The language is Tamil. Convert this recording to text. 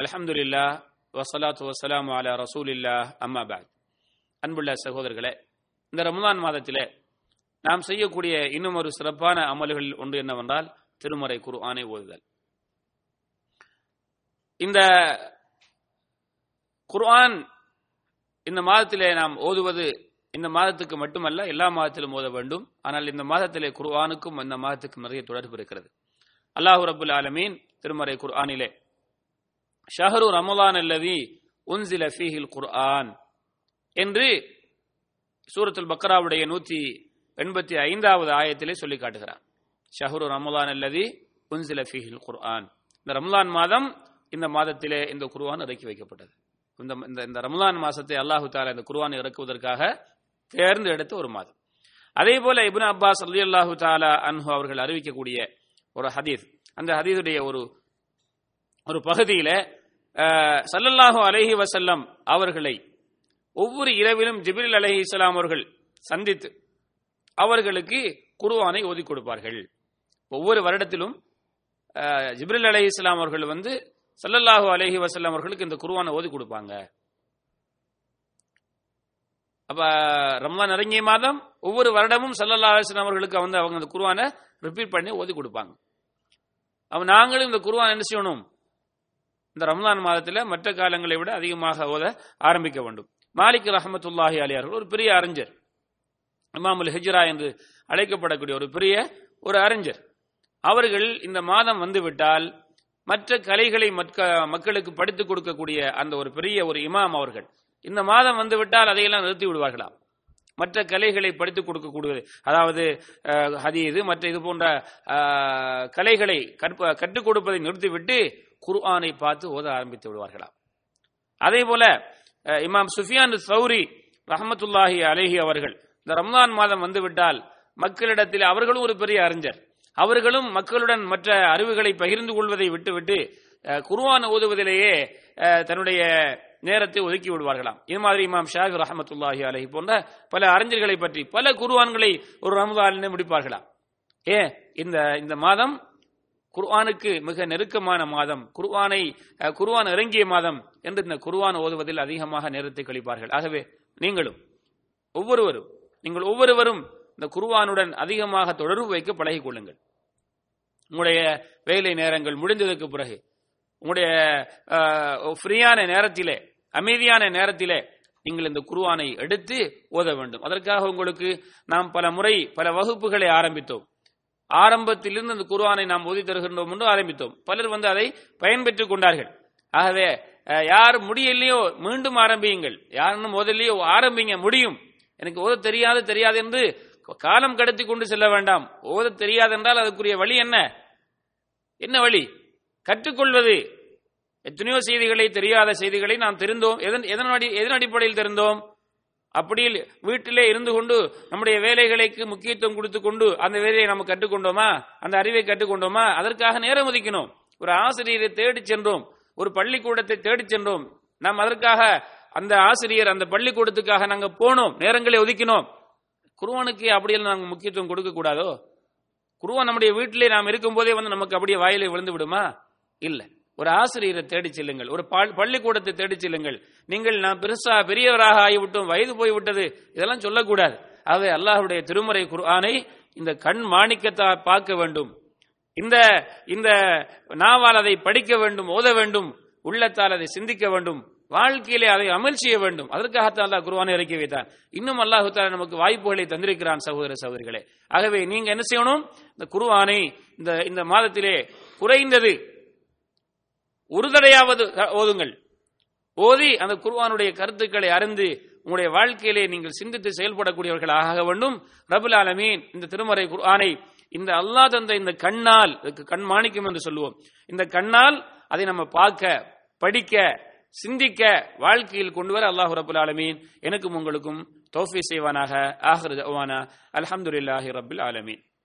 அலஹம்துல்லா வசலாத்து வசலாம் அலா ரசூலில்லா அம்மா அன்புள்ள சகோதரர்களே இந்த ரமதான் மாதத்தில் நாம் செய்யக்கூடிய இன்னும் ஒரு சிறப்பான அமல்கள் ஒன்று என்னவென்றால் திருமறை குரு ஆணை ஓதுதல். இந்த குர்ஆன் இந்த மாதத்திலே நாம் ஓதுவது இந்த மாதத்துக்கு மட்டுமல்ல எல்லா மாதத்திலும் ஓத வேண்டும். ஆனால் இந்த மாதத்திலே குர்ஆனுக்கும் இந்த மாதத்துக்கும் நிறைய தொடர்பு இருக்கிறது. அல்லாஹு ரபுல் ஆலமீன் திருமறை குர்ஆனிலே ஷஹரு ரமலான் அல்லவி உன்சில ஃபீஹில் குர்ஆன் என்று சூரத்துல் பக்ராவுடைய நூத்தி எண்பத்தி ஐந்தாவது ஆயத்திலே சொல்லி காட்டுகிறார். ஷஹரு ரமலான் அல்லதி உன்சில ஃபீஹில் குர்ஆன். இந்த ரமலான் மாதம் இந்த மாதத்திலே இந்த குர்ஆன் இறக்கி வைக்கப்பட்டது. இந்த இந்த இந்த ரமலான் மாசத்தை அல்லாஹு தாலா இந்த குர்ஆன் இறக்குவதற்காக தேர்ந்தெடுத்த ஒரு மாதம். அதே போல இபுன் அப்பாஸ் அலி அல்லாஹு தாலா அன்ஹு அவர்கள் அறிவிக்கக்கூடிய ஒரு ஹதீஸ். அந்த ஹதீஸுடைய ஒரு ஒரு பகுதியில சல்லல்லாஹு அலஹி வசல்லம் அவர்களை ஒவ்வொரு இரவிலும் ஜிபிரில் அலஹி இஸ்லாம் அவர்கள் சந்தித்து அவர்களுக்கு குருவானை ஓதி கொடுப்பார்கள். ஒவ்வொரு வருடத்திலும் ஜிப்ரில் அலஹி இஸ்லாம் அவர்கள் வந்து சல்லல்லாஹு அலஹி வசல்லம் அவர்களுக்கு இந்த குருவானை ஓதி கொடுப்பாங்க. அப்ப ரம்லான் இறங்கிய மாதம் ஒவ்வொரு வருடமும் சல்லல்லா அலிஸ்லாம் அவர்களுக்கு வந்து அவங்க அந்த குருவானை ரிப்பீட் பண்ணி ஓதி கொடுப்பாங்க. அப்ப நாங்களும் இந்த குருவான் என்ன செய்யணும்? இந்த ரம்லான் மாதத்தில் மற்ற காலங்களை விட அதிகமாக ஓத ஆரம்பிக்க வேண்டும். மாலிக் ரஹமத்துல்லாஹி அலியார்கள் ஒரு பெரிய அறிஞர். இமாமுல் ஹிஜ்ரா என்று அழைக்கப்படக்கூடிய ஒரு பெரிய ஒரு அறிஞர். அவர்கள் இந்த மாதம் வந்துவிட்டால் மற்ற கலைகளை மக்களுக்கு படித்துக் கொடுக்கக்கூடிய அந்த ஒரு பெரிய ஒரு இமாம் அவர்கள். இந்த மாதம் வந்துவிட்டால் அதையெல்லாம் நிறுத்தி விடுவார்களாம். மற்ற கலைகளை படித்துக் கொடுக்கக்கூடியது அதாவது ஹதீது மற்ற இது போன்ற கலைகளை கற்றுக் கொடுப்பதை நிறுத்திவிட்டு குர்ஆனை பார்த்து ஓத ஆரம்பித்து விடுவார்களாம். அதே போல இமாம் சுஃபியான் சௌரி ரஹமத்துல்லாஹி அலேஹி அவர்கள் இந்த ரம்லான் மாதம் வந்துவிட்டால் மக்களிடத்தில் அவர்களும் ஒரு பெரிய அறிஞர். அவர்களும் மக்களுடன் மற்ற அறிவுகளை பகிர்ந்து கொள்வதை விட்டுவிட்டு குர்ஆன் ஓதுவதிலேயே தன்னுடைய நேரத்தை ஒதுக்கி விடுவார்களாம். இது மாதிரி இமாம் ஷாஃபி ரஹமத்துல்லாஹி அலஹி போன்ற பல அறிஞர்களை பற்றி பல குருவான்களை ஒரு ரமதானிலே முடிப்பார்களாம். ஏ இந்த இந்த மாதம் குர்ஆனுக்கு மிக நெருக்கமான மாதம் குர்ஆனை குர்ஆன் இறங்கிய மாதம் என்று இந்த குர்ஆன் ஓதுவதில் அதிகமாக நேரத்தை கழிப்பார்கள். ஆகவே நீங்களும் ஒவ்வொருவரும் நீங்கள் ஒவ்வொருவரும் இந்த குர்ஆனுடன் அதிகமாக தொடர்பு வைக்க பழகிக் கொள்ளுங்கள். உங்களுடைய வேலை நேரங்கள் முடிந்ததற்கு பிறகு உங்களுடைய ஃப்ரீயான நேரத்திலே அமைதியான நேரத்திலே நீங்கள் இந்த குருவானை எடுத்து ஓத வேண்டும். அதற்காக உங்களுக்கு நாம் பல முறை பல வகுப்புகளை ஆரம்பித்தோம். ஆரம்பத்திலிருந்து அந்த குருவானை நாம் ஓதி தருகின்றோம் என்று ஆரம்பித்தோம். பலர் வந்து அதை பயன்பெற்றுக் கொண்டார்கள். ஆகவே யார் முடியலையோ மீண்டும் ஆரம்பியுங்கள். யாருன்னு ஓதலையோ ஆரம்பிங்க முடியும். எனக்கு ஓத தெரியாது தெரியாது என்று காலம் கடத்தி கொண்டு செல்ல வேண்டாம். ஓத தெரியாது என்றால் அதுக்குரிய வழி என்ன? என்ன வழி? கற்றுக்கொள்வது. எத்தனையோ செய்திகளை தெரியாத செய்திகளை நாம் தெரிந்தோம். எதன் எதன் எதன் அடிப்படையில் தெரிந்தோம்? அப்படி வீட்டிலே இருந்து கொண்டு நம்முடைய வேலைகளுக்கு முக்கியத்துவம் கொடுத்து கொண்டு அந்த வேலையை நம்ம கற்றுக்கொண்டோமா? அந்த அறிவை கற்றுக்கொண்டோமா? அதற்காக நேரம் ஒதுக்கினோம். ஒரு ஆசிரியரை தேடி சென்றோம். ஒரு பள்ளிக்கூடத்தை தேடி சென்றோம். நாம் அதற்காக அந்த ஆசிரியர் அந்த பள்ளிக்கூடத்துக்காக நாங்கள் போனோம். நேரங்களை ஒதுக்கினோம். குருவனுக்கு அப்படியெல்லாம் நாங்கள் முக்கியத்துவம் கொடுக்க கூடாதோ? குருவன் நம்முடைய வீட்டிலே நாம் இருக்கும் போதே வந்து நமக்கு அப்படியே வாயிலை விழுந்து விடுமா? இல்லை. ஒரு ஆசிரியரை தேடி செல்லுங்கள். ஒரு பள்ளிக்கூடத்தை தேடி செல்லுங்கள். நீங்கள் நான் பெருசா பெரியவராக ஆகிவிட்டோம் வயது போய்விட்டது இதெல்லாம் சொல்லக்கூடாது. ஆகவே அல்லாஹுடைய திருமுறை குர்ஆனை இந்த கண் மாணிக்கத்தை பார்க்க வேண்டும். இந்த இந்த நாவால் அதை படிக்க வேண்டும் ஓத வேண்டும் உள்ளத்தால் அதை சிந்திக்க வேண்டும் வாழ்க்கையிலே அதை அமல் செய்ய வேண்டும். அதற்காகத்தான் அல்லாஹ் குருவானை இறக்கி வைத்தான் இன்னும் அல்லாஹு தாலா நமக்கு வாய்ப்புகளை தந்திருக்கிறான் சகோதர சகோதரிகளே. ஆகவே நீங்க என்ன செய்யணும்? இந்த குருவானை இந்த இந்த மாதத்திலே குறைந்தது ஒரு தடையாவது ஓதுங்கள். ஓதி அந்த குர்வானுடைய கருத்துக்களை அறிந்து உங்களுடைய வாழ்க்கையிலே நீங்கள் சிந்தித்து செயல்படக்கூடியவர்கள் ஆக வேண்டும். ரபுல் ஆலமீன் இந்த திருமறை குர்ஆனை இந்த அல்லா தந்த இந்த கண்ணால் கண் மாணிக்கம் என்று சொல்லுவோம். இந்த கண்ணால் அதை நம்ம பார்க்க படிக்க சிந்திக்க வாழ்க்கையில் கொண்டு வர அல்லாஹு ரபுல் ஆலமீன் எனக்கும் உங்களுக்கும் தோஃபி செய்வானாக. ஆஹர் அல்ஹம்துலில்லாஹி ரபுல் ஆலமீன்.